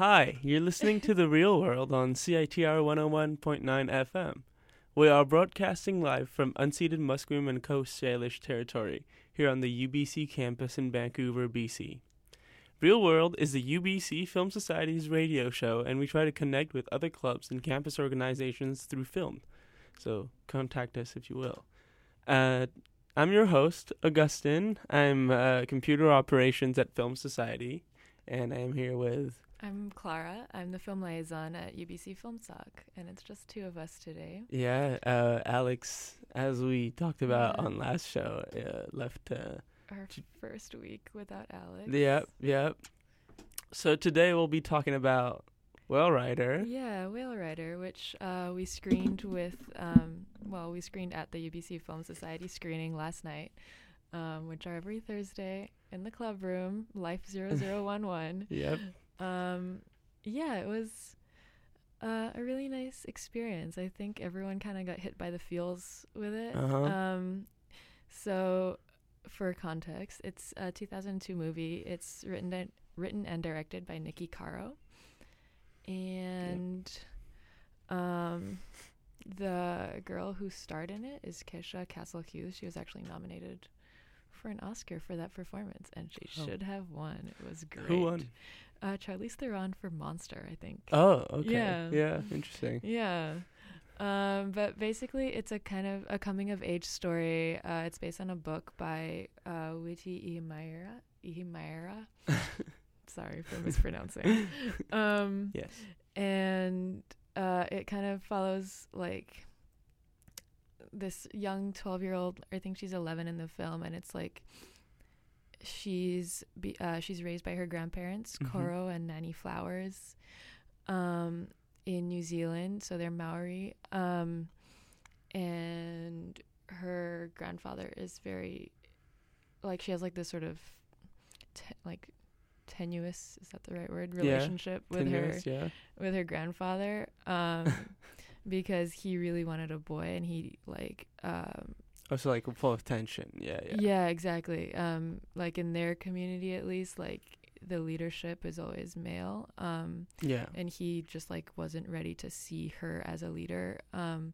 Hi, you're listening to The Real World on CITR 101.9 FM. We are broadcasting live from unceded Musqueam and Coast Salish territory here on the UBC campus in Vancouver, BC. Real World is the UBC Film Society's radio show, and we try to connect with other clubs and campus organizations through film. So contact us if you will. Uh, I'm your host, Augustin. I'm uh, computer operations at Film Society, and I'm here with. I'm Klara. I'm the film liaison at UBC Film Soc, and it's just two of us today. Yeah, uh, Alex, as we talked about Yeah. on last show, uh, left. Uh, Our first week without Alex. yep, yep. So today we'll be talking about Whale Rider. Yeah, Whale Rider, which uh, we screened with, um, well, we screened at the UBC Film Society screening last night, um, which are every Thursday in the club room, Life 0011. Yep. Um, yeah, it was uh, a really nice experience. I think everyone kind of got hit by the feels with it. Uh-huh. Um, so, for context, it's a 2002 movie. It's written and, written and directed by Niki Caro, and um, the girl who starred in it is Keisha Castle Hughes. She was actually nominated for an Oscar for that performance, and she Oh. should have won. It was great. Who won? Uh, Charlize Theron for Monster, I think. Oh, okay. Yeah. Yeah, interesting. Yeah. Um, but basically, it's a kind of a coming of age story. Uh, it's based on a book by uh, Witi Ihimaera. Ihimaera. Sorry for mispronouncing. um, Yes. and uh, it kind of follows like this young 12 year old i think she's 11 in the film and it's like she's be, uh, she's raised by her grandparents Mhm. Koro and nanny flowers um, in new zealand so they're maori um, and her grandfather is very like she has like this sort of te- like tenuous is that the right word Yeah, relationship with her yeah. with her grandfather um because he really wanted a boy and he like um Also, like full of tension. Yeah, yeah. yeah. exactly um like in their community at least like the leadership is always male um Yeah. and he just like wasn't ready to see her as a leader um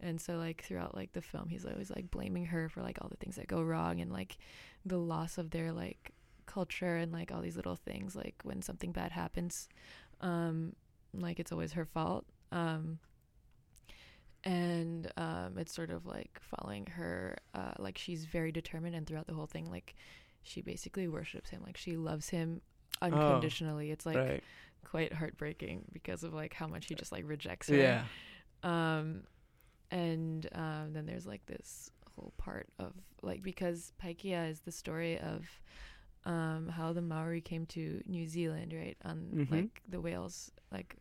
and so like throughout like the film he's always like blaming her for like all the things that go wrong and like the loss of their like culture and like all these little things like when something bad happens um like it's always her fault um and um it's sort of like following her uh like she's very determined and throughout the whole thing like she basically worships him like she loves him unconditionally it's like right. quite heartbreaking because of like how much he just like rejects her. Yeah. Um and um then there's like this whole part of like because Paikea is the story of um how the Maori came to New Zealand, right? On Mhm. like the whales like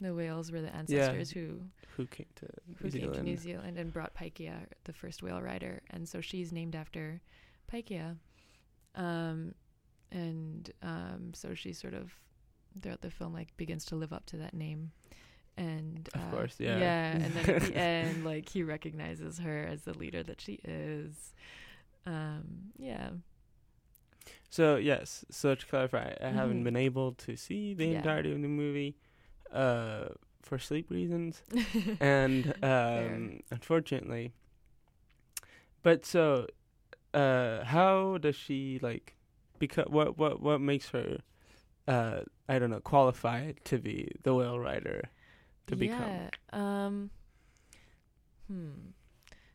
the whales were the ancestors who Who came to who New came Zealand? to New Zealand and brought Paikea, the first whale rider, and so she's named after Paikea. Um, and um, so she sort of throughout the film like begins to live up to that name, and Of uh, course, yeah. yeah, and then at the end, like he recognizes her as the leader that she is. Um, yeah, So yes, so to clarify, I haven't Mhm. been able to see the Yeah. entirety of the movie, uh, for sleep reasons, and um, unfortunately. But so, uh, how does she like? Because what what what makes her, uh, I don't know, qualified to be the whale rider, to become? Yeah. Um. Hmm.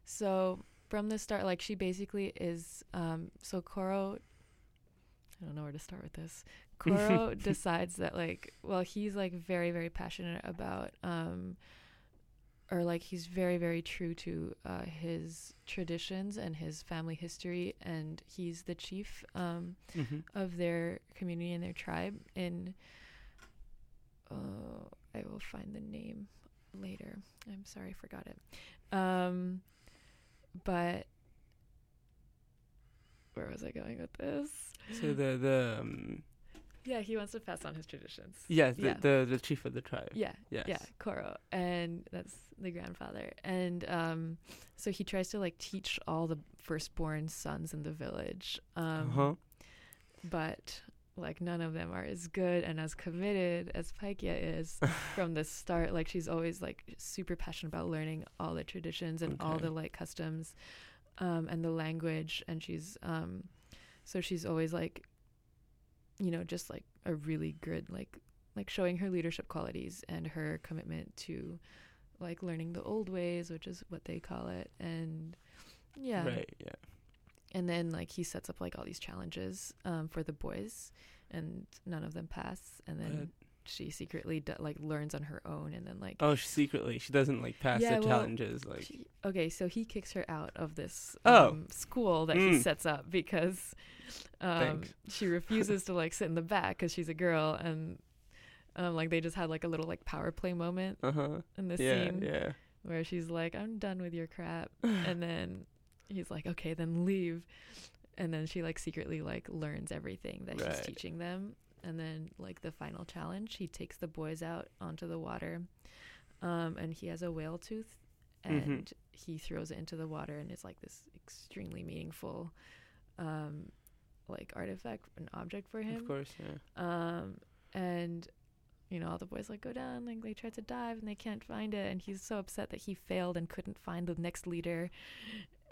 So from the start, like she basically is. Um. So Koro. I don't know where to start with this. Koro decides that like, well, he's like very very passionate about um. Or like he's very very true to uh, his traditions and his family history, and he's the chief um, hmm of their community and their tribe in uh, I will find the name later. I'm sorry, I forgot it. Um, but where was I going with this? So the the um, Yeah, he wants to pass on his traditions. yes, the, Yeah. the the chief of the tribe. Yeah, Yes. yeah, Koro, and that's the grandfather. And um, so he tries to like teach all the firstborn sons in the village. Um, Uh huh. but like none of them are as good and as committed as Paikea is from the start. Like she's always like super passionate about learning all the traditions and all the like customs um and the language and she's um so she's always like you know just like a really good like like showing her leadership qualities and her commitment to like learning the old ways, which is what they call it. And yeah, Right. Yeah. and then like he sets up like all these challenges um, for the boys and none of them pass and then? She secretly d- like learns on her own and then like Oh, she secretly she doesn't like pass Yeah, the well, challenges. Like. she- okay so he kicks her out of this Oh. um, school that he Mm. sets up because um, she refuses to like sit in the back because she's a girl and um, like they just had like a little like power play moment Uh huh. in the Yeah. scene Yeah. where she's like, I'm done with your crap. and then he's like, okay, then leave. And then she like secretly like learns everything that he's Right. teaching them. And then like the final challenge, he takes the boys out onto the water. Um, and he has a whale tooth Mhm. and he throws it into the water and it's like this extremely meaningful um like artifact an object for him Of course. Yeah. um, and you know all the boys like go down, like they try to dive and they can't find it, and he's so upset that he failed and couldn't find the next leader.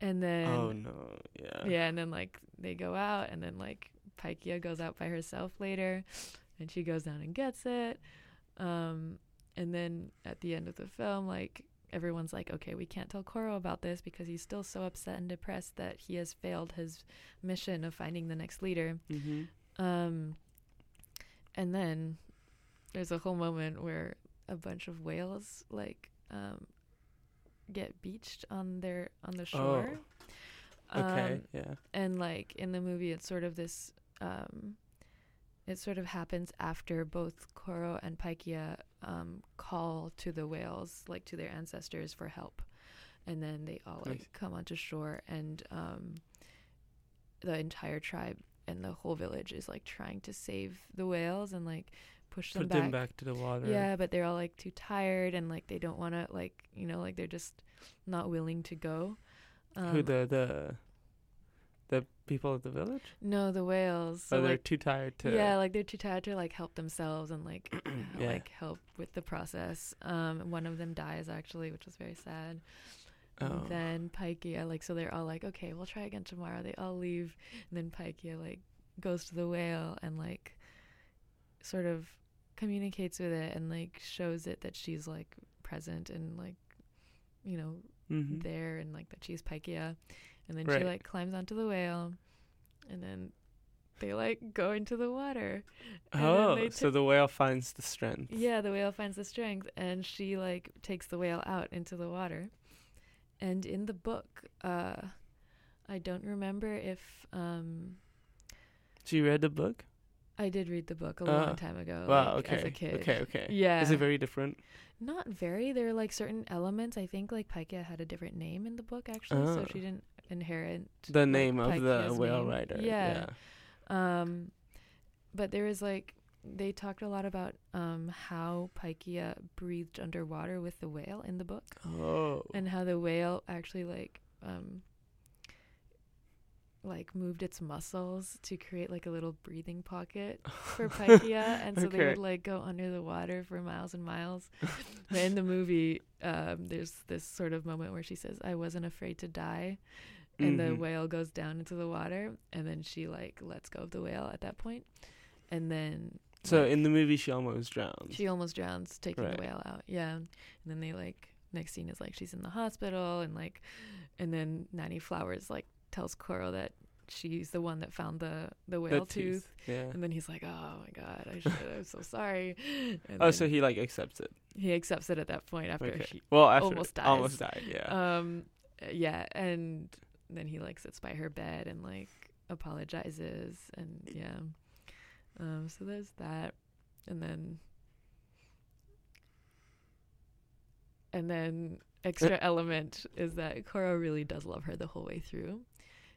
And then oh no. Yeah. yeah, and then like they go out, and then like Paikea goes out by herself later, and she goes down and gets it. Um, and then at the end of the film, like everyone's like, okay, we can't tell Koro about this because he's still so upset and depressed that he has failed his mission of finding the next leader. Mm-hmm. Um, and then there's a whole moment where a bunch of whales like um, get beached on their on the shore. Okay. Um, yeah. and like in the movie, it's sort of this. Um, it sort of happens after both Koro and Paikea um, call to the whales, like to their ancestors, for help, and then they all like Nice. come onto shore, and um, the entire tribe and the whole village is like trying to save the whales and like push them Put back. them back to the water. Yeah, but they're all like too tired and like they don't want to like you know like they're just not willing to go. Um, Who the the people of the village? no, the whales. So oh, they're like too tired to. yeah, like they're too tired to like help themselves and like Yeah. like help with the process. Um, one of them dies actually, which was very sad. Oh. Then Paikea, like, so they're all like, okay, we'll try again tomorrow. They all leave, and then Paikea like goes to the whale and like sort of communicates with it and like shows it that she's like present and like you know Mhm. there and like that she's Paikea. And then Right. she like climbs onto the whale and then they like go into the water. and Oh, they so the whale finds the strength. Yeah, the whale finds the strength and she like takes the whale out into the water. And in the book, uh I don't remember if um She read the book. I did read the book a Ah. long time ago. wow. like, okay. As a kid. Okay. Okay. Yeah. Is it very different? Not very. There are like certain elements. I think like Paikea had a different name in the book actually, so Oh. she didn't inherit The like, name of the whale name. rider. Yeah. Um, but there was like they talked a lot about um how Paikea breathed underwater with the whale in the book, Oh. and how the whale actually like um like moved its muscles to create like a little breathing pocket for Paikea, and so they would like go under the water for miles and miles. but in the movie, um, there's this sort of moment where she says, "I wasn't afraid to die," and the Mhm. whale goes down into the water, and then she like lets go of the whale at that point, and then So like, in the movie, she almost drowns. she almost drowns taking Right. the whale out. Yeah, and then they like next scene is like she's in the hospital, and like, and then Nanny Flowers like tells Koro that she's the one that found the the The whale tooth. Yeah. And then he's like, "Oh my god, I should. I'm so sorry." And Oh, so he like accepts it. he accepts it at that point after Okay. she Well, after almost dies. almost died. Yeah. um yeah and then he like sits by her bed and like apologizes and yeah um so there's that and then and then extra element is that Koro really does love her the whole way through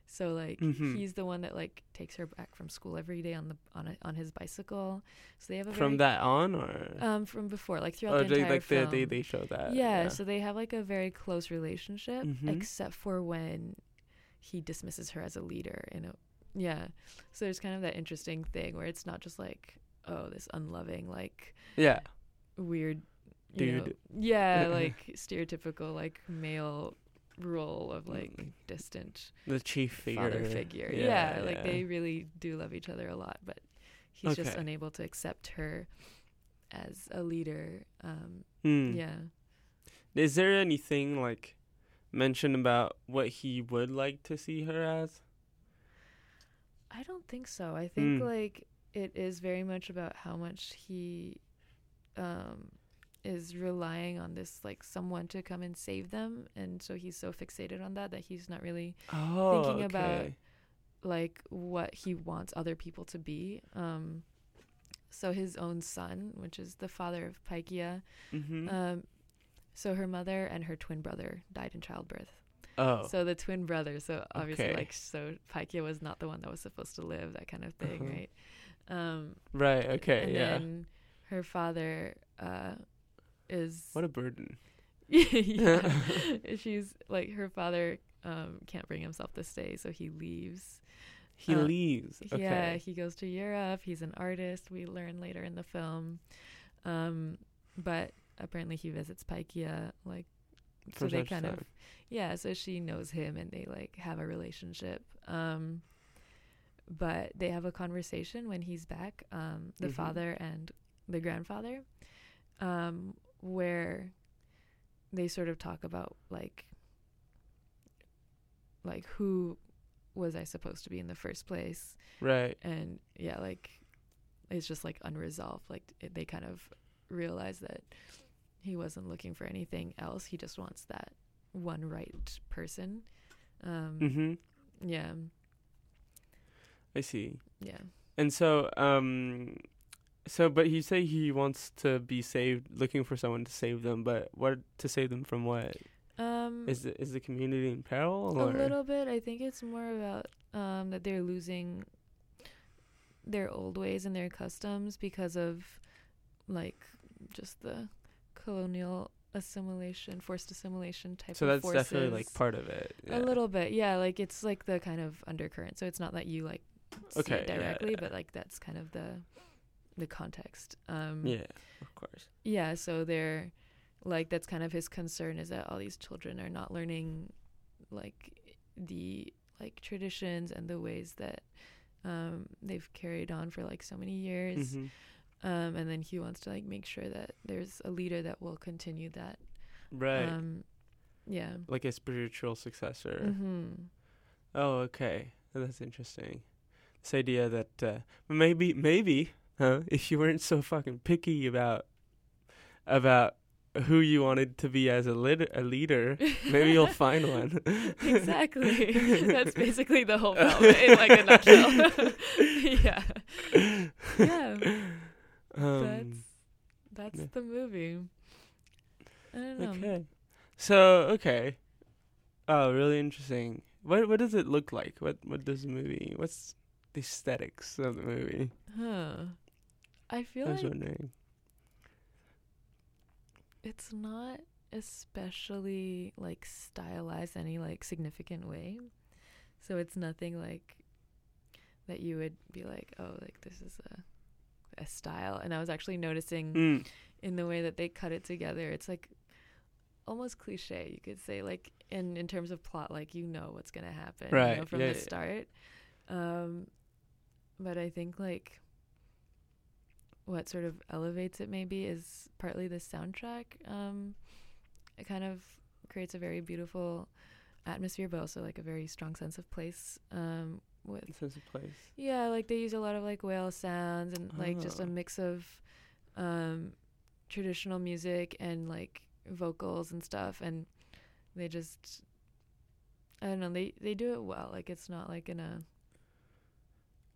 so like Mhm. he's the one that like takes her back from school every day on the on a, on his bicycle so they have a From very, that on, or um from before like throughout oh, the they entire like they, film they they show that. yeah, so they have like a very close relationship, Mhm. except for when he dismisses her as a leader in a yeah. So there's kind of that interesting thing where it's not just like, oh, this unloving, like Yeah. weird you know- Dude. yeah, like stereotypical like male role of like Mm. distant The chief figure. father figure. Yeah, like they really do love each other a lot, but he's just unable to accept her as a leader. Um, Hmm. Yeah. Is there anything like mentioned about what he would like to see her as? I don't think so. I think Mm. like it is very much about how much he um is relying on this like someone to come and save them and so he's so fixated on that that he's not really Oh, Thinking about- like what he wants other people to be. Um so his own son, which is the father of Paikea, Mm-hmm. um so her mother and her twin brother died in childbirth. oh. So the twin brother, so obviously Okay. like so Paikea was not the one that was supposed to live, that kind of thing, Uh-huh. right? Um right. Okay. and yeah. then her father uh is What a burden. yeah. She's like her father um can't bring himself to stay, so he leaves. He Uh, leaves. Okay. Yeah, he goes to Europe. He's an artist. We learn later in the film. Um but apparently he visits Paikea like so they time kind of yeah so she knows him and they like have a relationship um but they have a conversation when he's back um the Mhm. father and the grandfather um where they sort of talk about like like who was I supposed to be in the first place Right. and yeah like it's just like unresolved like it, they kind of realize that he wasn't looking for anything else he just wants that one right person um Mm-hmm. yeah I see. yeah And so, um, so but you say he wants to be saved, looking for someone to save them. But what to save them from? What um is the is the community in peril? a little bit i think it's more about um that they're losing their old ways and their customs because of like just the colonial assimilation forced assimilation type So of that's forces. definitely like part of it. A little bit, yeah. Like it's like the kind of undercurrent. So it's not that you like see Okay, it directly, yeah. but like that's kind of the the context. Um, Yeah, of course. yeah. So they're like that's kind of his concern is that all these children are not learning like the like traditions and the ways that um, they've carried on for like so many years. hmm Um, and then he wants to like make sure that there's a leader that will continue that. Right, Um, yeah. like a spiritual successor. hmm Oh, okay. That's interesting. This idea that uh, maybe, maybe, huh? If you weren't so fucking picky about about who you wanted to be as a lit- a leader, maybe you'll find one. exactly. That's basically the whole film in like a nutshell. yeah. Yeah. Um, That's that's yeah. the movie. I don't know. okay. So okay. Oh, really interesting. What what does it look like? What what does the movie? What's the aesthetics of the movie? Huh. I feel I was like wondering. it's not especially like stylized any like significant way. So it's nothing like that you would be like, oh, like this is a a style. And I was actually noticing Mm. in the way that they cut it together. It's like almost cliche, you could say, like in in terms of plot, like you know what's gonna happen, you know, from yeah, the yeah. start. Um, but I think like what sort of elevates it maybe is partly the soundtrack. Um, it kind of creates a very beautiful atmosphere, but also like a very strong sense of place. Um, with Sense of place. yeah, like they use a lot of like whale sounds and like just a Oh. mix of um traditional music and like vocals and stuff and they just I don't know, they they do it well. Like it's not like in a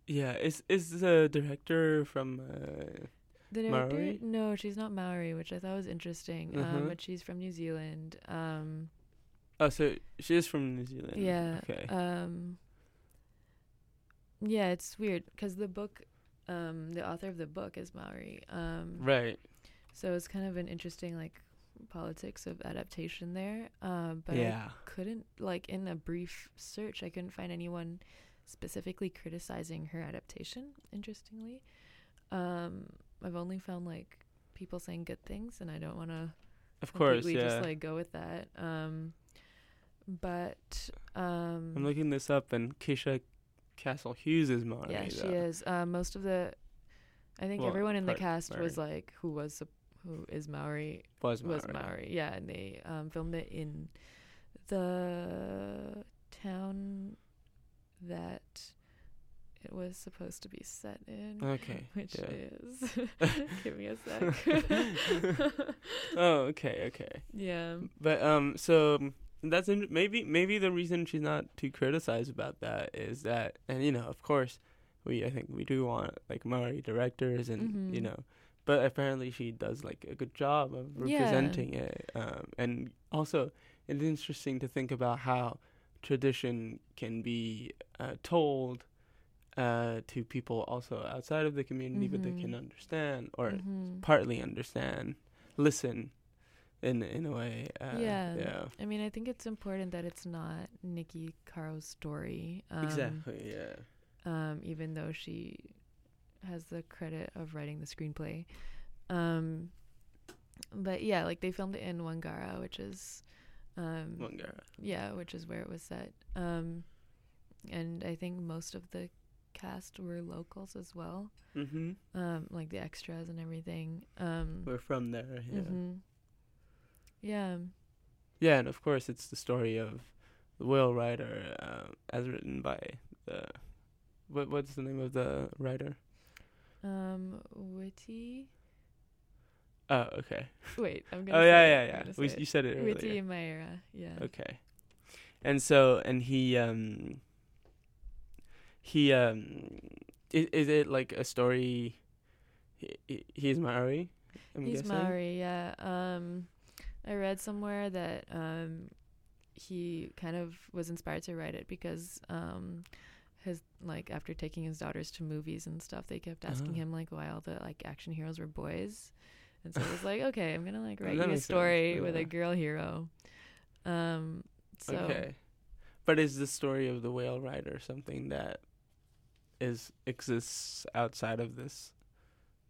Yeah, is is the director from uh, the director Maori? No, she's not Maori, which I thought was interesting. Mhm. Um but she's from New Zealand. Um Oh, so she is from New Zealand. yeah. Okay. Um Yeah, it's weird cuz the book um the author of the book is Maori. Um right. So it's kind of an interesting like politics of adaptation there. Um, but I yeah. couldn't like in a brief search, I couldn't find anyone specifically criticizing her adaptation. Interestingly, um, I've only found like people saying good things, and I don't want to Of course, yeah. just like go with that. Um, but um, I'm looking this up, and Keisha Castle Hughes is Maori. yeah, she though. is. Uh, most of the, I think Well, everyone in the cast was like who was who is Maori Was Maori. was Maori. Yeah, and they um, filmed it in the town that it was supposed to be set in, Okay. which yeah. is. Give me a sec. Oh, okay, okay. yeah. But um, so that's in, maybe maybe the reason she's not too criticized about that is that, and you know, of course, we I think we do want like Maori directors, and you Mhm. know, but apparently she does like a good job of Yeah. representing it. Um, and also it's interesting to think about how tradition can be uh, told. Uh, to people also outside of the community, but they can Mhm. understand or Mhm. partly understand, listen, in in a way. Uh, Yeah. Yeah. I mean, I think it's important that it's not Niki Caro's story. Um, exactly. Yeah. Um, even though she has the credit of writing the screenplay. Um, but yeah, like they filmed it in Whangara, which is, um, Mangara. yeah, which is where it was set. Um, and I think most of the cast were locals as well. Mm-hmm. Um, like the extras and everything. Um, We're from there. Yeah. mhm. Yeah. Yeah, and of course it's the story of the Whale Rider, uh, as written by the. What what's the name of the writer? Um, Witi. Oh, okay. Wait, I'm gonna. Oh say yeah, yeah, yeah. We, you said it Witi earlier. and Mayra. Yeah. Okay. And so, and he um. He um, is, is it like a story? He, he- he's Maori. I'm He's guessing? Maori, yeah. Um, I read somewhere that um, he kind of was inspired to write it because um, his like after taking his daughters to movies and stuff, they kept asking Ah. him like why all the like action heroes were boys, and so he was like, okay, I'm gonna like write you a story with a girl hero. Um, so Okay. But is the story of the whale rider something that is exists outside of this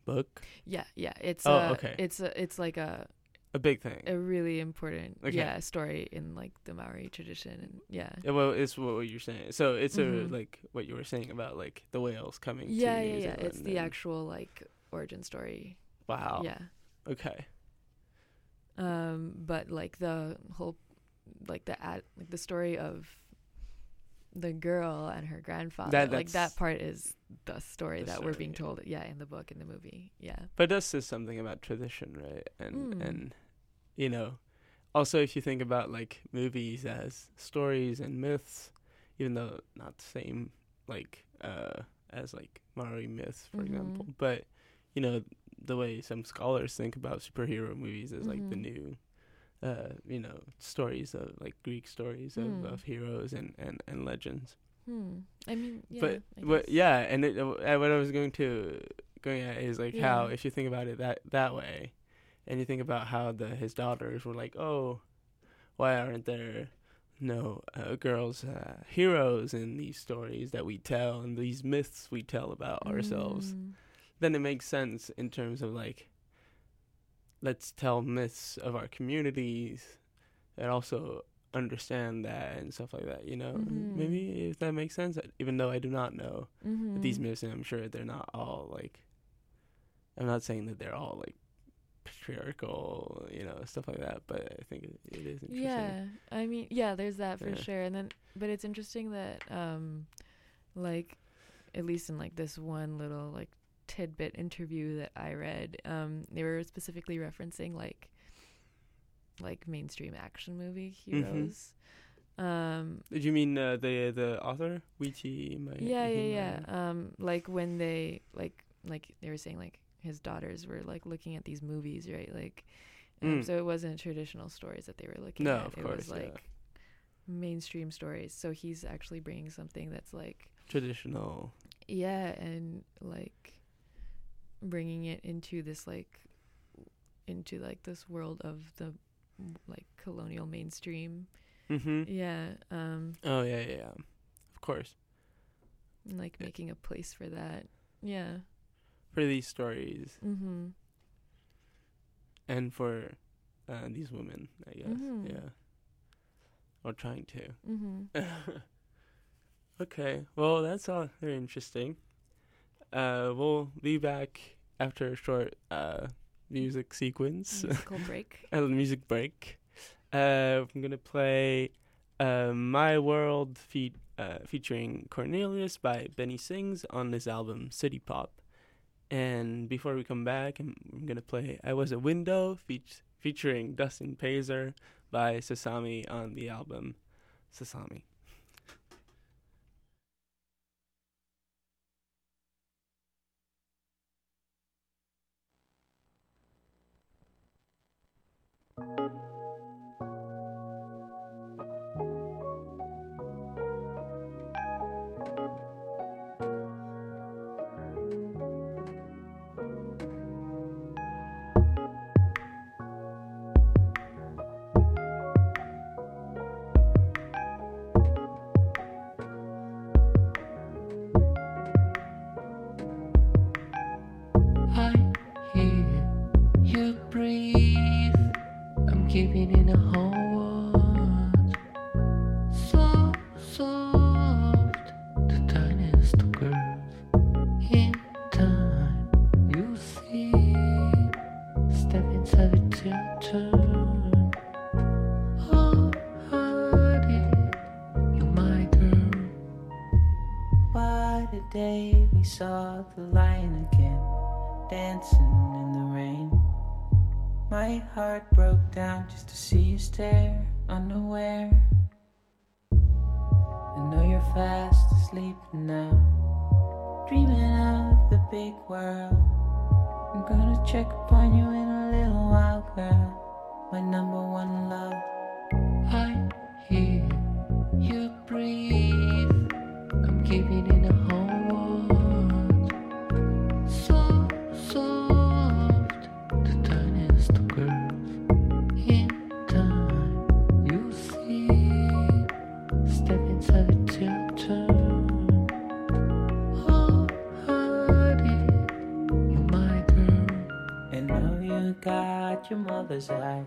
book? yeah, yeah, it's Oh, a, okay. it's a, it's like a A big thing. a really important Okay. yeah story in like the Maori tradition and yeah. Yeah, well, it's what you're saying. So it's Mhm. a like what you were saying about like the whales coming. Yeah, to yeah, yeah. It's the actual like origin story. Wow. Yeah. Okay. Um, but like the whole, like the ad, like the story of the girl and her grandfather. That- like that part is the story the that we're being yeah. told. Yeah, in the book, in the movie. Yeah. But this is something about tradition, right? And Mm. and you know, also if you think about like movies as stories and myths, even though not the same like uh as like Maori myths, for example, Mhm. but you know the way some scholars think about superhero movies is like the Mhm. new uh you know stories of like greek stories of, Mm. of heroes and, and and legends Hmm. I mean, yeah. but what yeah and it, uh, what i was going to going at is like how if you think about it that that way and you think about how the his daughters were like oh why aren't there no uh, girls uh, heroes in these stories that we tell and these myths we tell about ourselves Mm. then it makes sense in terms of like let's tell myths of our communities and also understand that and stuff like that you know Mhm. maybe if that makes sense even though i do not know Mhm. these myths and i'm sure they're not all like i'm not saying that they're all like patriarchal you know stuff like that but i think it, it is interesting Yeah, I mean, yeah, there's that for Yeah. sure. And then, but it's interesting that, um, like, at least in like this one little like tidbit interview that I read, um, they were specifically referencing like, like mainstream action movie Mm-hmm. heroes. Um, did you mean uh, the the author Mai- yeah, yeah, yeah. Um, like when they like like they were saying like his daughters were like looking at these movies, right? Like, um, Mm. so it wasn't traditional stories that they were looking No, at. of it course, was yeah. like mainstream stories. So he's actually bringing something that's like traditional yeah, and like bringing it into this like into like this world of the like colonial mainstream. mm-hmm Yeah. Um. Oh yeah, yeah, yeah. Of course. and, like making a place for that. Yeah. for these stories Mm-hmm. and for uh, these women, I guess. Mhm. Yeah. Or trying to. Mhm. okay. Well, that's all very interesting. Uh, we'll be back after a short uh, music sequence, Musical break. a music break. Uh, I'm gonna play uh, "My World" fe- uh, featuring Cornelius by Benny Sings on this album City Pop. And before we come back, I'm, I'm gonna play "I Was a Window" feat- featuring Dustin Payseur by Sasami on the album Sasami. I My heart broke down just to see you stare, unaware. I know you're fast asleep now, dreaming of the big world. I'm gonna check upon you in a little while, girl. My number one love. I hear you breathe. I'm keeping in a you got your mother's eyes.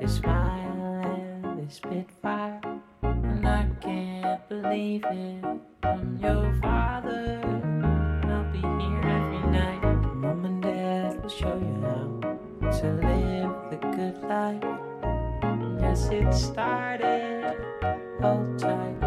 They smile and they spit fire. And I can't believe it. I'm your father. I'll be here every night. Mom and dad will show you how to live the good life. Yes, it started. Hold tight,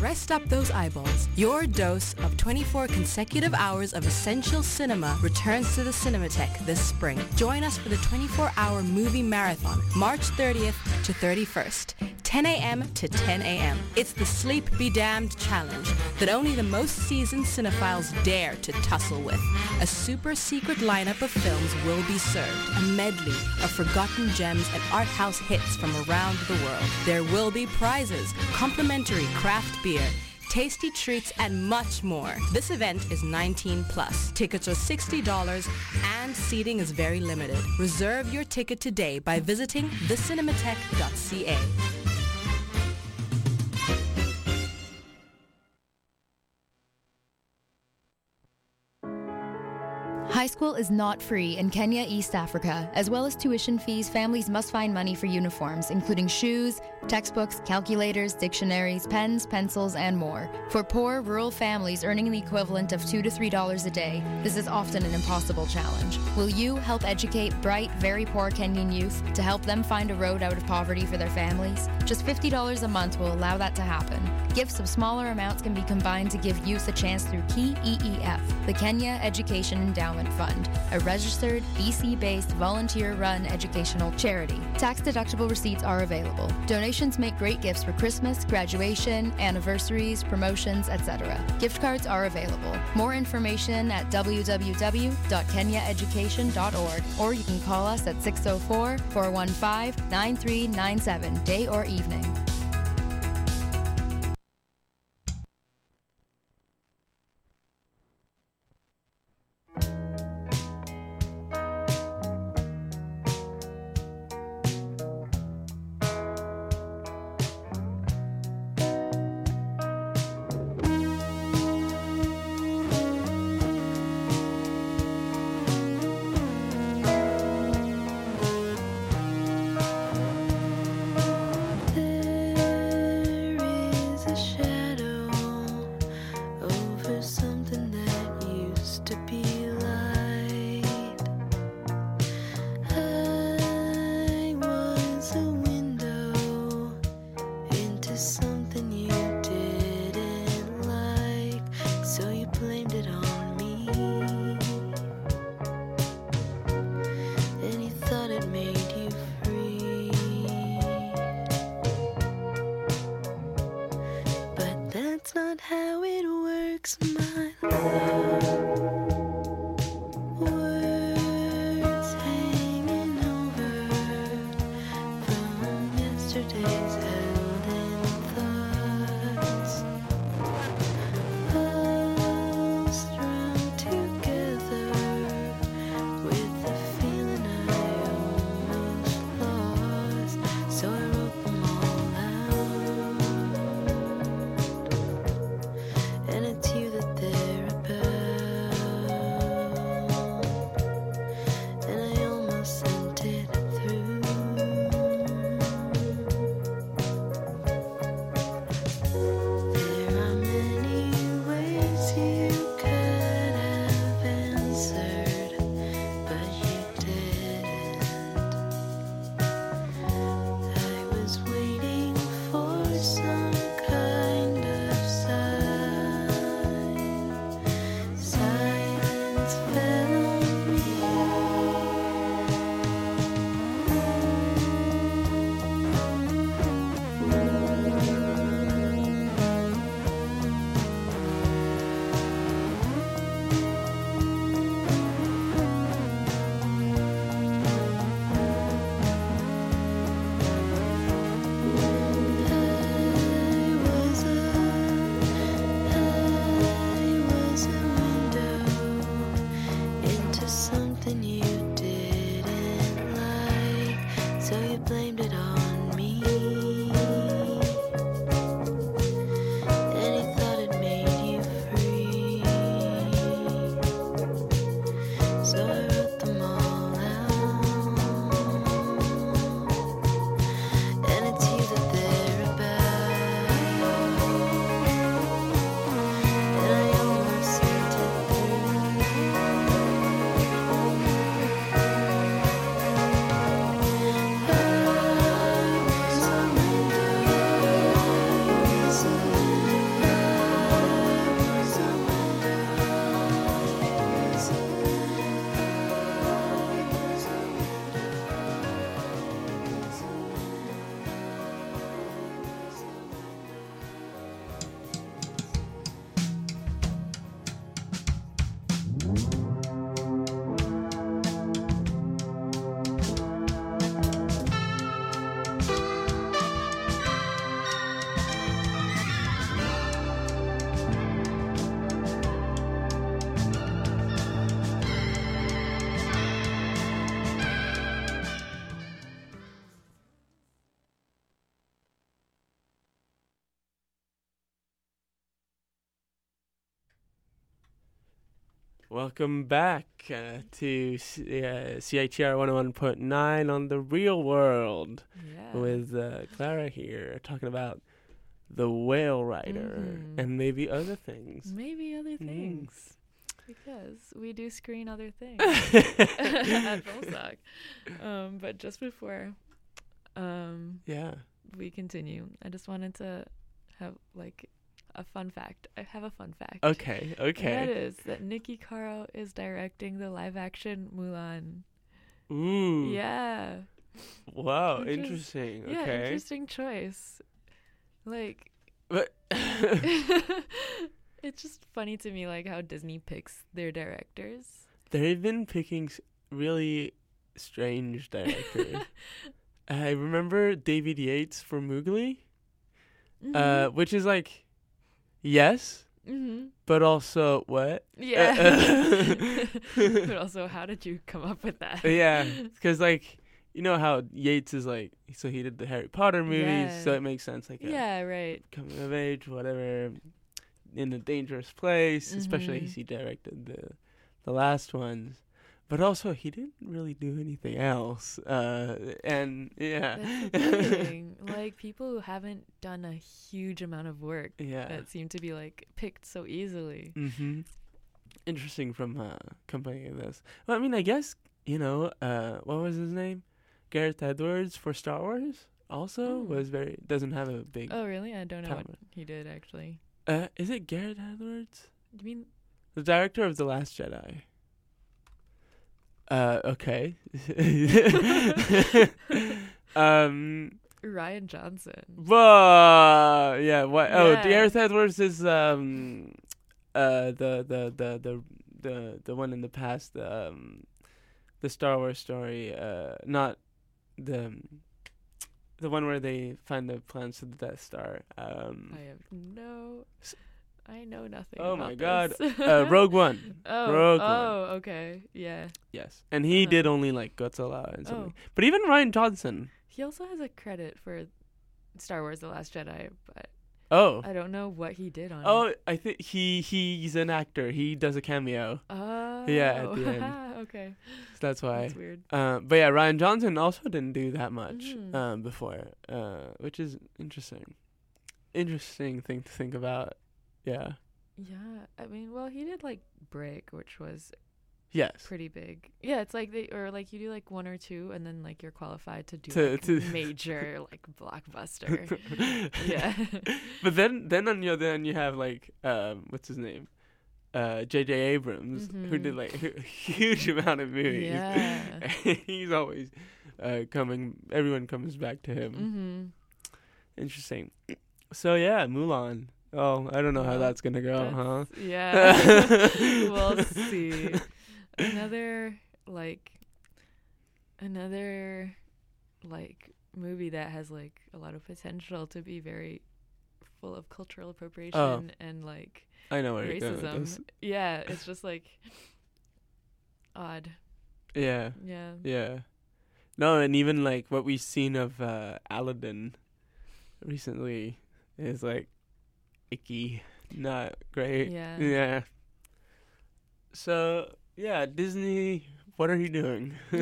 Rest up those eyeballs. Your dose of 24 consecutive hours of essential cinema returns to the Cinematheque this spring. Join us for the 24-hour movie marathon, March 30th to 31st, 10 a.m. to 10 a.m. It's the Sleep Be Damned challenge that only the most seasoned cinephiles dare to tussle with. A super secret lineup of films will be served, a medley of forgotten gems and art house hits from around the world. There will be prizes, complimentary craft beer, tasty treats, and much more. This event is 19 plus. Tickets are $60 and seating is very limited. Reserve your ticket today by visiting thecinematheque.ca. High school is not free in Kenya, East Africa. As well as tuition fees, families must find money for uniforms, including shoes, textbooks, calculators, dictionaries, pens, pencils, and more. For poor, rural families earning the equivalent of 2 to $3 a day, this is often an impossible challenge. Will you help educate bright, very poor Kenyan youth to help them find a road out of poverty for their families? Just $50 a month will allow that to happen. Gifts of smaller amounts can be combined to give youth a chance through Key EEF, the Kenya Education Endowment Fund, a registered, BC based, volunteer run educational charity. Tax deductible receipts are available. Donations make great gifts for Christmas, graduation, anniversaries, promotions, etc. Gift cards are available. More information at www.kenyaeducation.org or you can call us at 604 415 9397, day or evening. Welcome back uh, to C- uh, CITR 101.9 on the real world Yeah. with uh, Klara here talking about the whale rider Mhm. and maybe other things. maybe other Mm. things because we do screen other things at FilmSoc. Um, but just before um, yeah. we continue, I just wanted to have like a fun fact. I have a fun fact. Okay. And that Okay. is that Niki Caro is directing the live action Mulan. Ooh. Yeah. Wow. Interesting. Yeah, okay. interesting choice. Like But it's just funny to me like how Disney picks their directors. they've been picking really strange directors. I remember David Yates for Mowgli, uh, which is like, yes, hmm but also what? Yeah. but also, how did you come up with that? yeah, because like you know how Yates is like, so he did the Harry Potter movies, so it makes sense. Like, Yeah, right. coming of age, whatever, in a dangerous place. Especially Mhm. as he directed the the last ones, but also he didn't really do anything else. Uh, and yeah, That's the thing. like people who haven't done a huge amount of work yeah. that seem to be like picked so easily. Mm-hmm. Interesting from uh, company of this. Well, I mean, I guess you know, uh, what was his name? Gareth Edwards for Star Wars also Mm. was very doesn't have a big. Oh, really? I don't know what he did actually. Uh, is it Gareth Edwards, Do you mean the director of the Last Jedi? Uh, okay. um. Rian Johnson? Whoa, yeah. What? Oh, Yeah. Gareth Edwards is um, uh, the the the the the the one in the past, um, the Star Wars story. Uh, not the the one where they find the plans to the Death Star. Um, I have no. I know nothing. oh my God, uh, Rogue One. Oh, Rogue One. oh, okay, yeah. Yes, and he Uh-huh. did only like Godzilla and Oh, something. But even Rian Johnson. he also has a credit for Star Wars: The Last Jedi, but Oh. I don't know what he did on it. Oh, I think he he's an actor. He does a cameo. Oh, Yeah, at the end. okay, So that's why. that's weird. Uh, but yeah, Rian Johnson also didn't do that much Mhm. um, before, uh, which is interesting. Interesting thing to think about. Yeah. Yeah, I mean, well, he did like Brick, which was Yes. pretty big. Yeah, it's like they or like you do like one or two, and then like you're qualified to do To- like, to- major like blockbuster. yeah. but then, then on the other end, you have like, um, what's his name, uh, J.J. Abrams, who did Mhm. like a huge amount of movies. Yeah. He's always uh, coming. Everyone comes back to him. mm-hmm. Interesting. So yeah, Mulan. Oh, I don't know how that's gonna go, huh? Yeah. we'll see. Another like another like movie that has like a lot of potential to be very full of cultural appropriation and like I know where you're going with racism. Yeah, it's just like odd. Yeah, Yeah. yeah. No, and even like what we've seen of uh, Aladdin recently is like icky, not great. Yeah. Yeah. So yeah, Disney, what are you doing?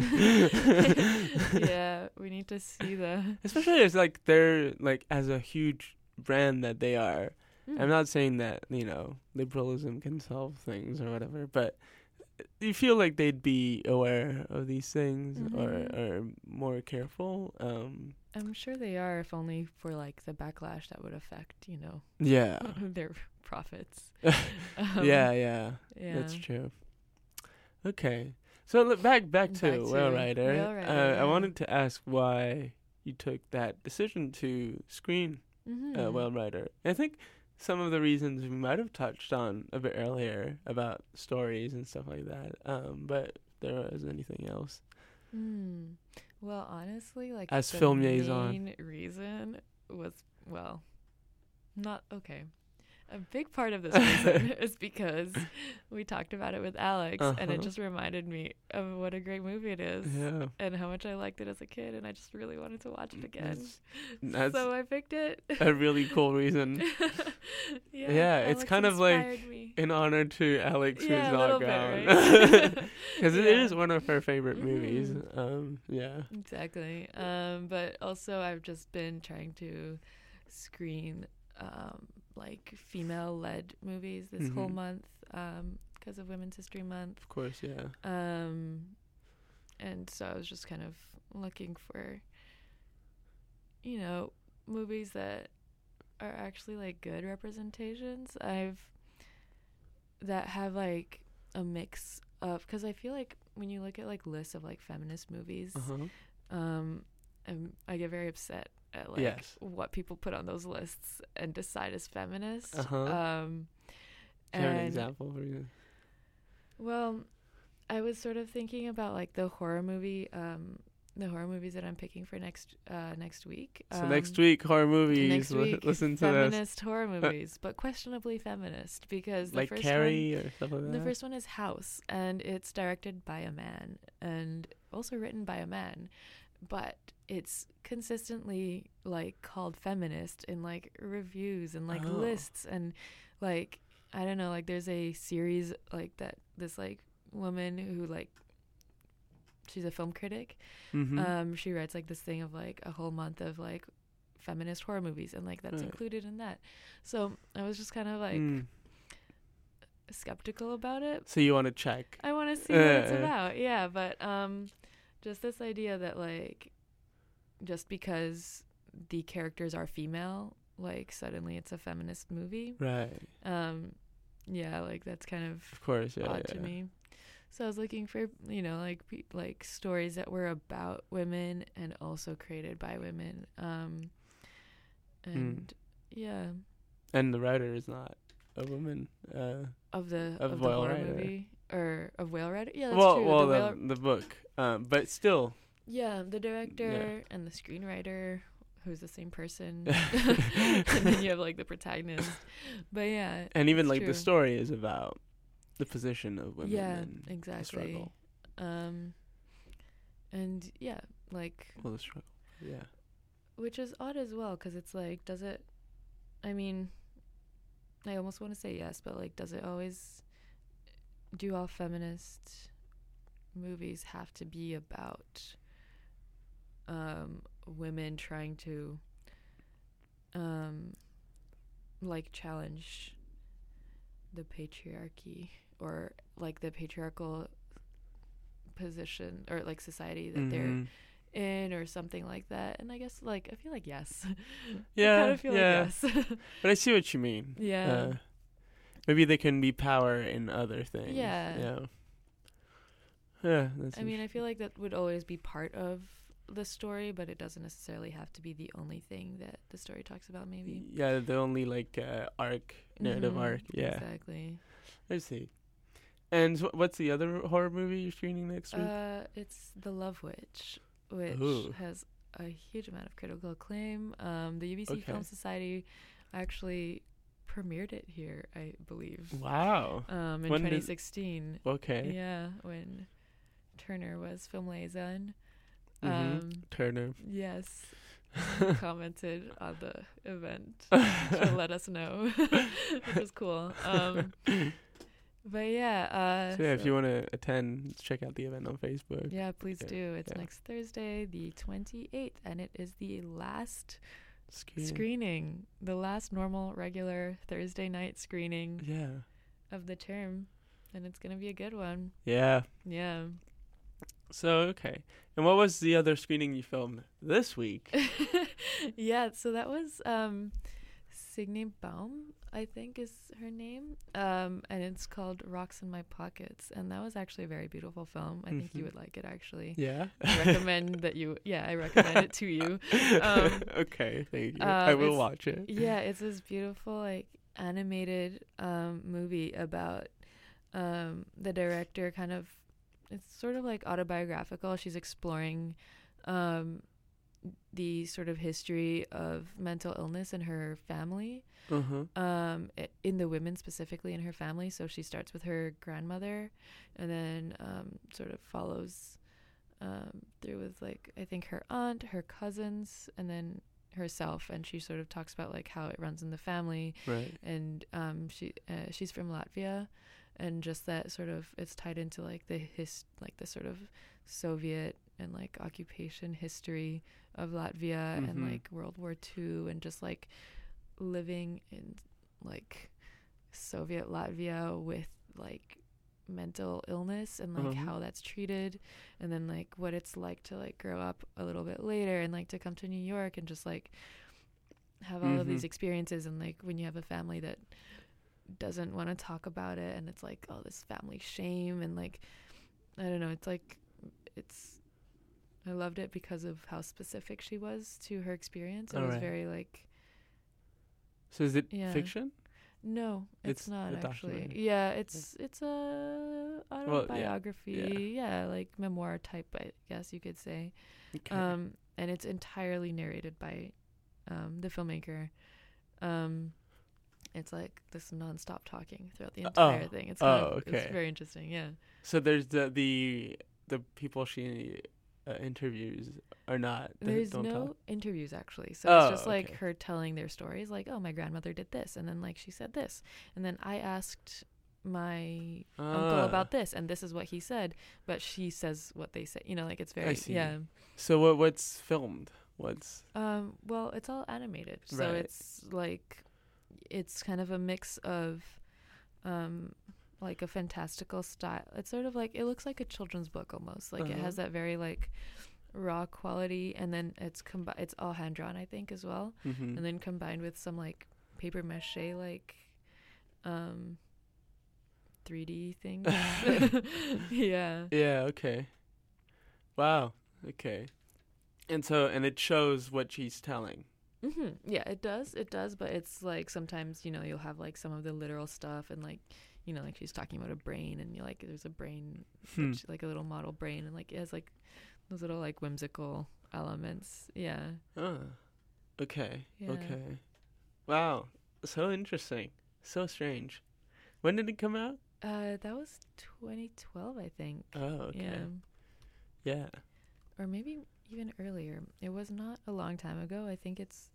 yeah, we need to see the Especially as like they're like as a huge brand that they are. Mm. I'm not saying that you know liberalism can solve things or whatever, but you feel like they'd be aware of these things Mhm. or or more careful. Um, I'm sure they are if only for like the backlash that would affect, you know, yeah, their profits. yeah, Um, yeah, Yeah. that's true. Okay, so look, back back to Back Whale to Rider. Whale Rider, uh, I wanted to ask why you took that decision to screen Mhm. uh, Whale Rider. I think some of the reasons we might have touched on a bit earlier about stories and stuff like that. Um, but if there was anything else. Hmm. Well, honestly, like As the film liaison. main reason was well, not okay. A big part of this reason is because we talked about it with Alex, and it Uh-huh. just reminded me of what a great movie it is, Yeah. and how much I liked it as a kid, and I just really wanted to watch it again. That's, that's so I picked it. a really cool reason. yeah, Yeah, it's kind of like me. in honor to Alex yeah, who's not gone. right? Because it Yeah. is one of her favorite movies. Mhm. Um, yeah. Exactly. Um, but also I've just been trying to screen um, like female-led movies this whole Mhm. month because of Women's History Month. Of course, yeah. Um, and so I was just kind of looking for, you know, movies that are actually like good representations. I've that have like a mix of because I feel like when you look at like lists of like feminist movies, Uh-huh. um, and I get very upset at like Yes. what people put on those lists and decide as feminist. Uh-huh. Um, have an example for you? well, I was sort of thinking about like the horror movie, um, the horror movies that I'm picking for next uh, next week. So Um, next week, horror movies. next week, listen to this. feminist horror movies, but questionably feminist because the Like first Carrie or stuff like that. the first one is House, and it's directed by a man and also written by a man, but it's consistently like called feminist in like reviews and like Oh. lists and like I don't know, like there's a series like that this like woman who like she's a film critic. Mhm. Um she writes like this thing of like a whole month of like feminist horror movies and like that's Right. included in that. So I was just kind of like Mm. skeptical about it. So you want to check? I want to see what it's Uh. about. Yeah, but um just this idea that like just because the characters are female, like suddenly it's a feminist movie. Right. Um yeah, like that's kind of Of course. Yeah. odd yeah. to me. So I was looking for, you know, like pe- like stories that were about women and also created by women. Um Hmm. and yeah, And the writer is not a woman. Uh, of the Of of, the Whale horror Rider. movie or of Whale Rider. Yeah, that's well, true. well, the the, Whale, the book. Um, but still. yeah, the director and the screenwriter who's the same person. and then you have like the protagonist. But yeah. And even like true. the story is about the position of women. Yeah, and the exactly. struggle. Um and yeah, like Well, the struggle. Yeah. which is odd as well because it's like does it i mean i almost want to say yes but like does it always do all feminist movies have to be about um women trying to um like challenge the patriarchy or like the patriarchal position or like society that they're Mhm. in or something like that. And I guess like I feel like yes. I Yeah. kind of feel yeah. like yes. But I see what you mean. yeah. Uh, maybe they can be power in other things. Yeah. Yeah. Yeah. That's I mean, I feel like that would always be part of the story, but it doesn't necessarily have to be the only thing that the story talks about maybe. Yeah, the only like uh, arc, narrative Mhm, arc. Yeah. Exactly. I see. And wh- what's the other horror movie you're screening next week? Uh it's The Love Witch, which Ooh. has a huge amount of critical acclaim. Um the UBC Okay. Film Society actually premiered it here, I believe. wow. Um in When did- 2016. Okay. Yeah, when Turner was film liaison. Mhm. Um, Turner. yes, commented on the event to let us know, which was cool. Um, but yeah, uh, so yeah, if you want to attend, check out the event on Facebook. yeah, please yeah, do. It's yeah. next Thursday, the 28th, and it is the last Screen. screening, the last normal, regular Thursday night screening Yeah. of the term, and it's gonna be a good one. Yeah. Yeah. So okay. And what was the other screening you filmed this week? yeah, so that was um Signe Baum, I think is her name. Um and it's called Rocks in My Pockets and that was actually a very beautiful film. I think you Mhm. would like it actually. Yeah. I recommend that you yeah, I recommend it to you. Um, okay, thank you. I um, will watch it. Yeah, it's this beautiful like animated um movie about um the director kind of it's sort of like autobiographical. She's exploring um the sort of history of mental illness in her family Uh-huh. um in the women specifically in her family so she starts with her grandmother and then um sort of follows um through with like i think her aunt her cousins and then herself and she sort of talks about like how it runs in the family Right. and um she uh, she's from Latvia and just that sort of it's tied into like the his like the sort of Soviet and like occupation history of Latvia and Mhm. like World War II and just like living in like Soviet Latvia with like mental illness and like Uh-huh. how that's treated and then like what it's like to like grow up a little bit later and like to come to New York and just like have all of these Mhm. experiences and like when you have a family that doesn't want to talk about it and it's like oh this family shame and like I don't know it's like it's I loved it because of how specific she was to her experience. It was Alright. very like So is it Yeah. fiction? no, it's, It's not actually. documentary. Yeah, it's it's a autobiography. yeah. like memoir type, I guess you could say. Okay. Um, and it's entirely narrated by um, the filmmaker. Um, it's like this nonstop talking throughout the Oh. entire thing. It's kind Oh, of, it's very interesting. Yeah. so there's the the the people she uh, interviews are not. There's no interviews actually. So Oh, it's just like okay. her telling their stories like, "Oh, my grandmother did this." And then like she said this. And then I asked my uncle Ah. about this and this is what he said, but she says what they say. You know, like it's very yeah. So what what's filmed? What's Um well, it's all animated. So it's like it's kind of a mix of um like a fantastical style. It's sort of like it looks like a children's book almost. Like it Uh-huh. has that very like raw quality and then it's combi- it's all hand drawn I think as well. mhm. and then combined with some like paper mache like um 3D things. yeah. Yeah, okay. Wow. Okay. And so and it shows what she's telling. Hmm Yeah, it does. It does, but it's like sometimes, you know, you'll have like some of the literal stuff and like you know, like she's talking about a brain and you like there's a brain Hmm. which, like a little model brain and like it has like those little like whimsical elements. Yeah. Oh. Okay. Yeah. Okay. Wow. So interesting. So strange. When did it come out? Uh that was 2012, I think. Oh, okay. Yeah. Yeah. or maybe even earlier. It was not a long time ago. I think it's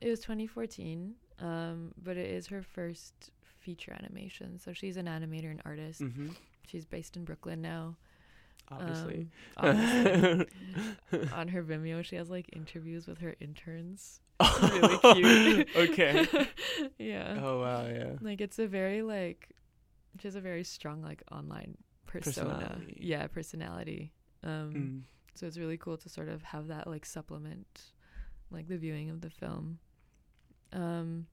it was 2014. Um, but it is her first feature animation. So she's an animator and artist. Mm-hmm. She's based in Brooklyn now. Obviously. Um, obviously. on her Vimeo, she has like interviews with her interns. Really cute. okay. yeah. Oh wow, yeah. Like it's a very like she has a very strong like online persona. Personality. Yeah, personality. Um Mm. So it's really cool to sort of have that like supplement like the viewing of the film. Um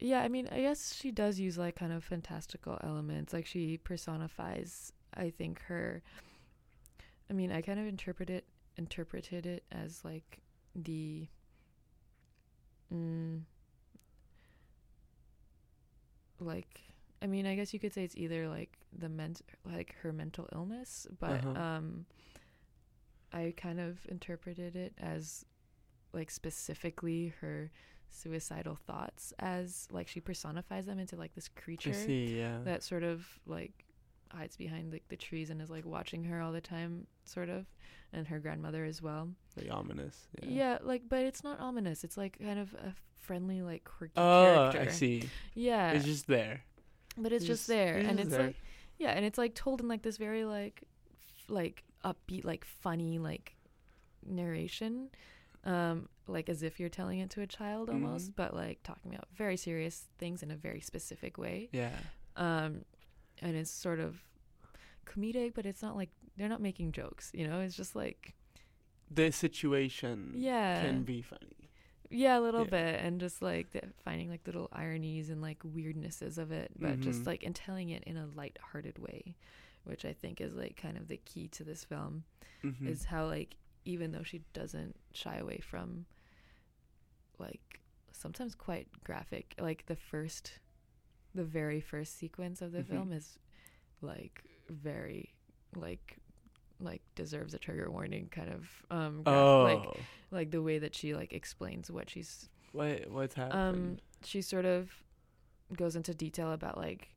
yeah, I mean, I guess she does use like kind of fantastical elements. Like she personifies I think her I mean, I kind of interpret it interpreted it as like the mm, like I mean, I guess you could say it's either like the ment like her mental illness, but Uh-huh. um I kind of interpreted it as like specifically her suicidal thoughts as like she personifies them into like this creature see, yeah. that sort of like hides behind like the trees and is like watching her all the time sort of and her grandmother as well Like ominous. Yeah. yeah, like but it's not ominous it's like kind of a friendly like quirky Oh, character I see. yeah It's just there. But it's just just- there and it's there. like yeah and it's like told in like this very like f- like upbeat like funny like narration um like as if you're telling it to a child almost Mhm. but like talking about very serious things in a very specific way Yeah. um and it's sort of comedic but it's not like they're not making jokes you know it's just like The situation yeah can be funny. Yeah a little Yeah. bit and just like the, finding like little ironies and like weirdnesses of it but just Mhm. like and telling it in a light-hearted way which i think is like kind of the key to this film Mhm. is how like even though she doesn't shy away from like sometimes quite graphic like the first the very first sequence of the Mhm. film is like very like like deserves a trigger warning kind of um Oh, like like the way that she like explains what she's what what's happening. um she sort of goes into detail about like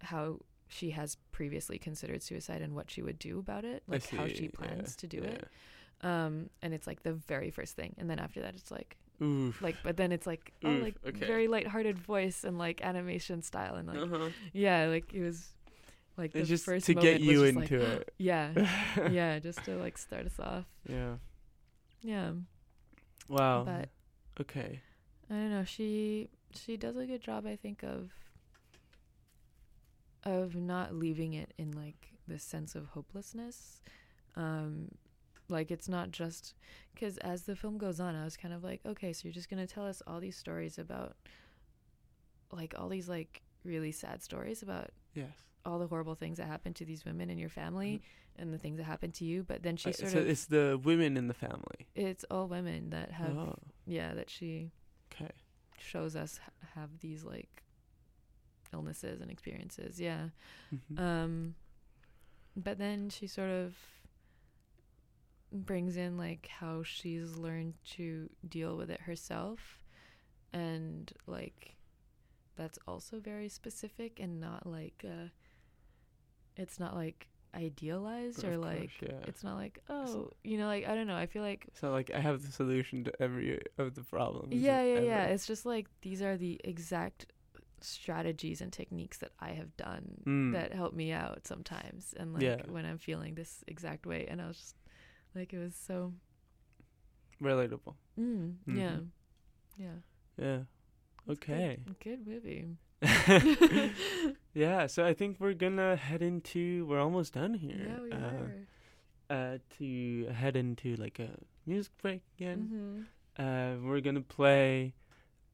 how she has previously considered suicide and what she would do about it like how she yeah, plans to do yeah. it um and it's like the very first thing and then after that it's like Oof. like but then it's like oh Oof, like okay. very lighthearted voice and like animation style and like uh-huh. yeah like it was like It's the just first to get you just like, into it. yeah yeah just to like start us off yeah. yeah Wow. but okay. I don't know. She she does a good job, I think, of of not leaving it in like this sense of hopelessness. Um, like it's not just because as the film goes on, I was kind of like, okay, so you're just gonna tell us all these stories about like all these like really sad stories about Yes. All the horrible things that happen to these women in your family and the things that happen to you. But then she Uh, sort so of it's the women in the family. it's all women that have oh, yeah that she okay. shows us have these like illnesses and experiences yeah Mhm. um but then she sort of brings in like how she's learned to deal with it herself and like that's also very specific and not like uh it's not like idealized or like course, yeah. it's not like oh you know like i don't know i feel like So like I have the solution to every of the problems. yeah yeah yeah it's just like these are the exact strategies and techniques that i have done Mm. that help me out sometimes and like Yeah. when i'm feeling this exact way and i was just like it was so relatable. mm, yeah Mhm. yeah Yeah. It's a good- Okay. good, movie yeah, so I think we're gonna head into. We're almost done here. yeah we uh, are Uh, to head into like a music break again. mm-hmm. Uh, we're gonna play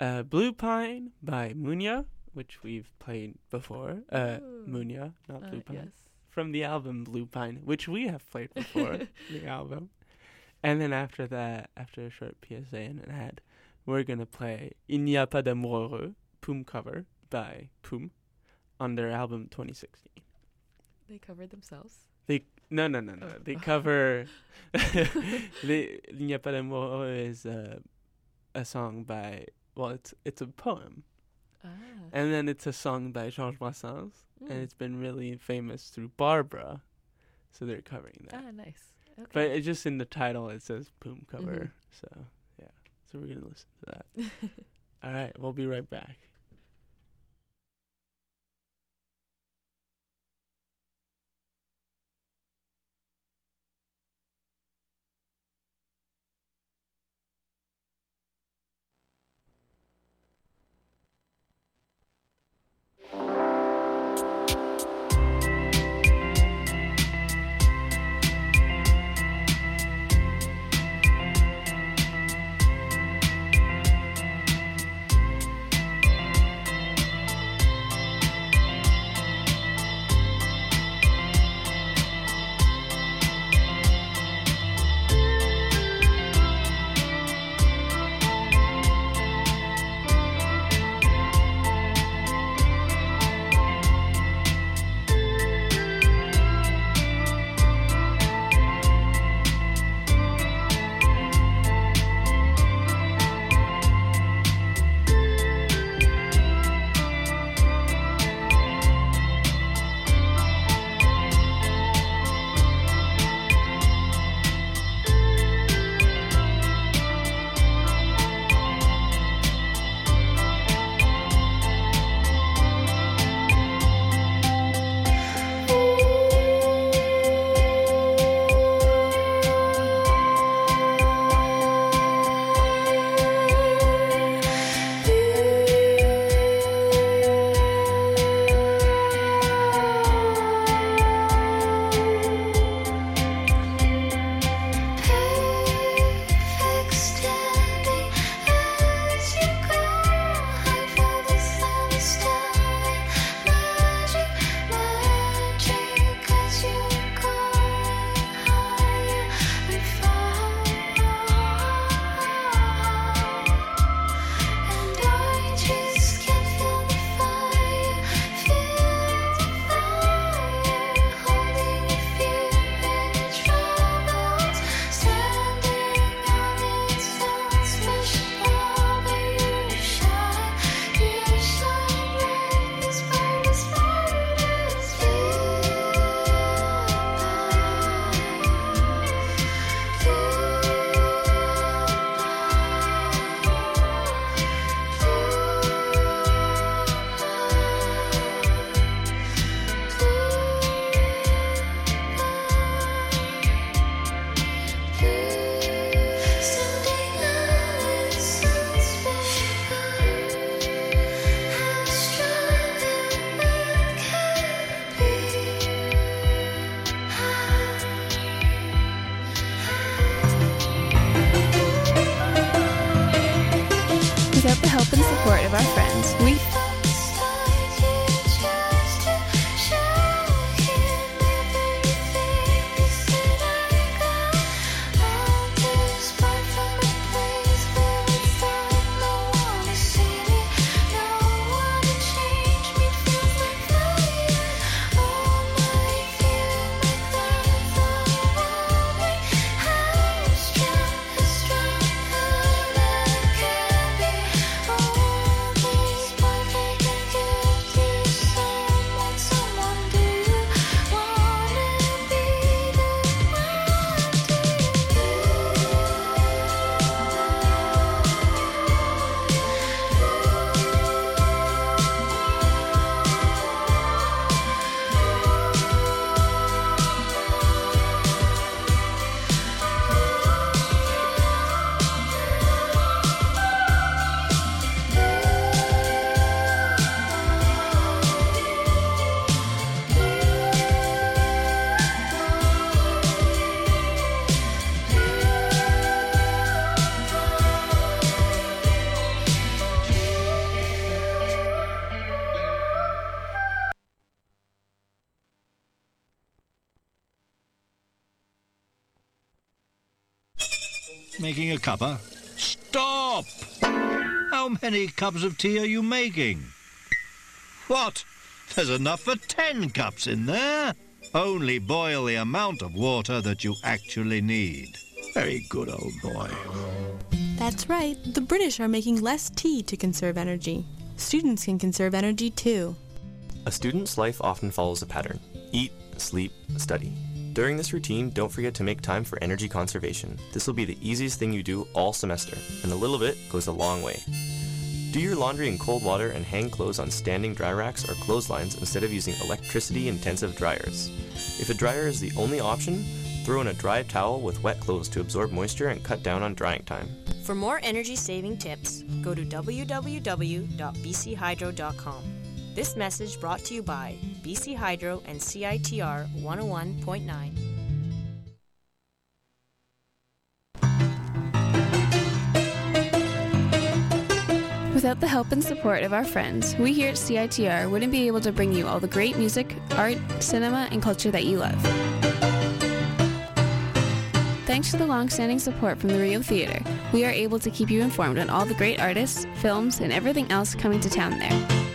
uh, "Blue Pine" by Munya, which we've played before. Uh, Ooh. Munya, not uh, Blue Pine, yes from the album Blue Pine, which we have played before. the album. And then after that, after a short PSA and an ad, we're gonna play "Il n'y a pas d'amour heureux" Poom cover by Poom on their album 2016. they covered themselves They no no no no. Oh. They cover the "Il n'y a pas d'amour heureux" is uh, a song by well, it's it's a poem, ah and then it's a song by Georges Brassens, and Mm. it's been really famous through Barbara, so they're covering that. ah nice okay But it just in the title it says Poom cover. Mhm. So yeah. So we're gonna listen to that. All right, we'll be right back. Blue cuppa? Stop! How many cups of tea are you making? What? There's enough for ten cups in there. Only boil the amount of water that you actually need. Very good, old boy. That's right. The British are making less tea to conserve energy. Students can conserve energy too. A student's life often follows a pattern eat, sleep, study. During this routine, don't forget to make time for energy conservation. This will be the easiest thing you do all semester, and a little bit goes a long way. Do your laundry in cold water and hang clothes on standing dry racks or clotheslines instead of using electricity intensive dryers. If a dryer is the only option, throw in a dry towel with wet clothes to absorb moisture and cut down on drying time. For more energy saving tips, go to www.bchydro.com. This message brought to you by BC Hydro and CITR 101.9. Without the help and support of our friends, we here at CITR wouldn't be able to bring you all the great music, art, cinema, and culture that you love. Thanks to the long-standing support from the Rio Theater, we are able to keep you informed on all the great artists, films, and everything else coming to town there.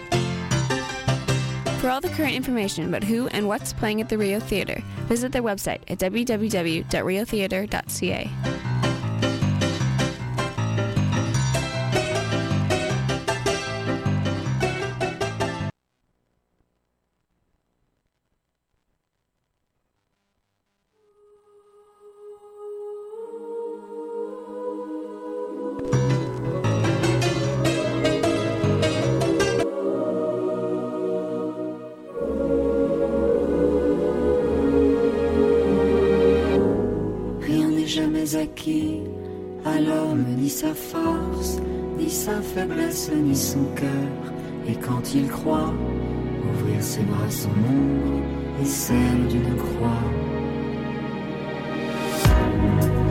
For all the current information about who and what's playing at the Rio Theater, visit their website at www.riotheater.ca. Et quand il croit, ouvrir ses bras son ombre et celle d'une croix.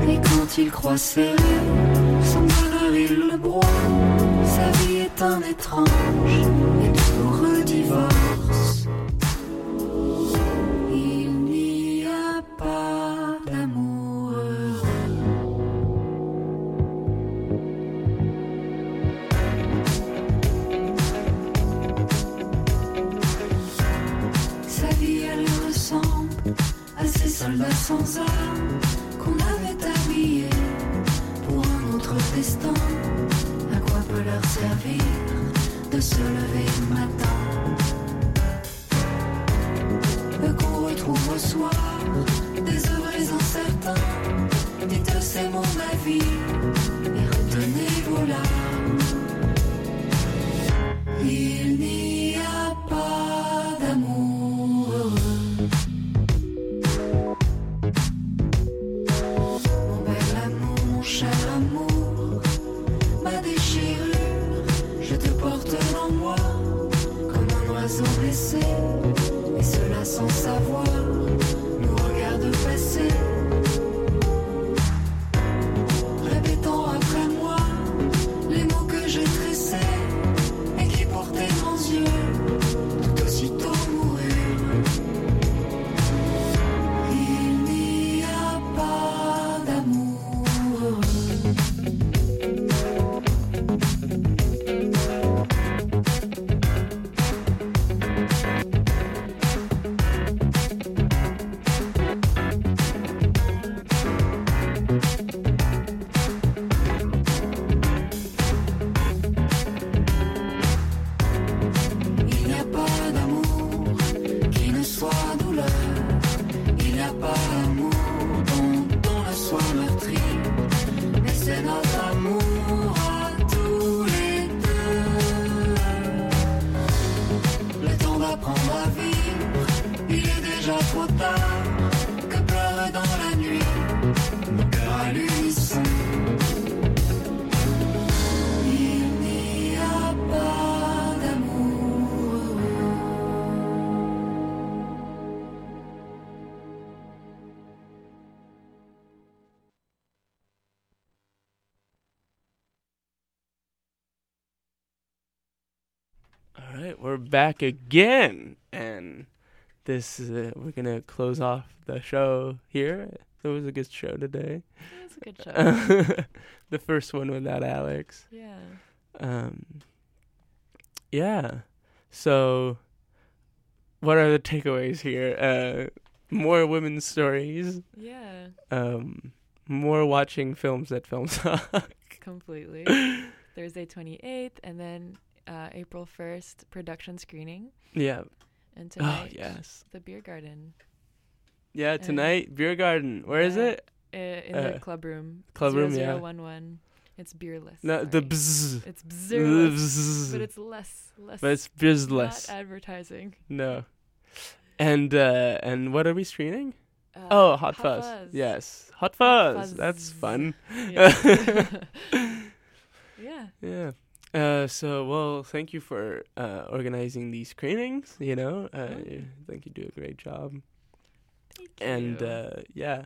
Et quand il croit serrer son bonheur, il le broie. Sa vie est un étrange et douloureux divorce. Servir de se lever le matin? Back again, and this is uh, we're gonna close off the show here. It was a good show today. It was a good show. the first one without Alex. yeah. Um, yeah. So, what are the takeaways here? Uh, more women's stories. Yeah. Um, more watching films that Film Talk. Completely. Thursday 28th, and then uh, April 1st, production screening. yeah. And Oh yes. the beer garden. Yeah. Tonight, beer garden. Where is Yeah. it? Uh, in Uh, the club room. club room, yeah. 0011. It's beerless. No, the bzz. It's beerless, Bzz. but it's less, less. But it's not advertising. No. And uh and what are we screening? Uh, oh, Hot, Fuzz. Yes. Hot Fuzz. That's Fuzz. fun. Yeah. yeah. Yeah. Uh, so well, thank you for uh, organizing these screenings. You know, uh, Oh. I think you do a great job. Thank And you. uh, yeah,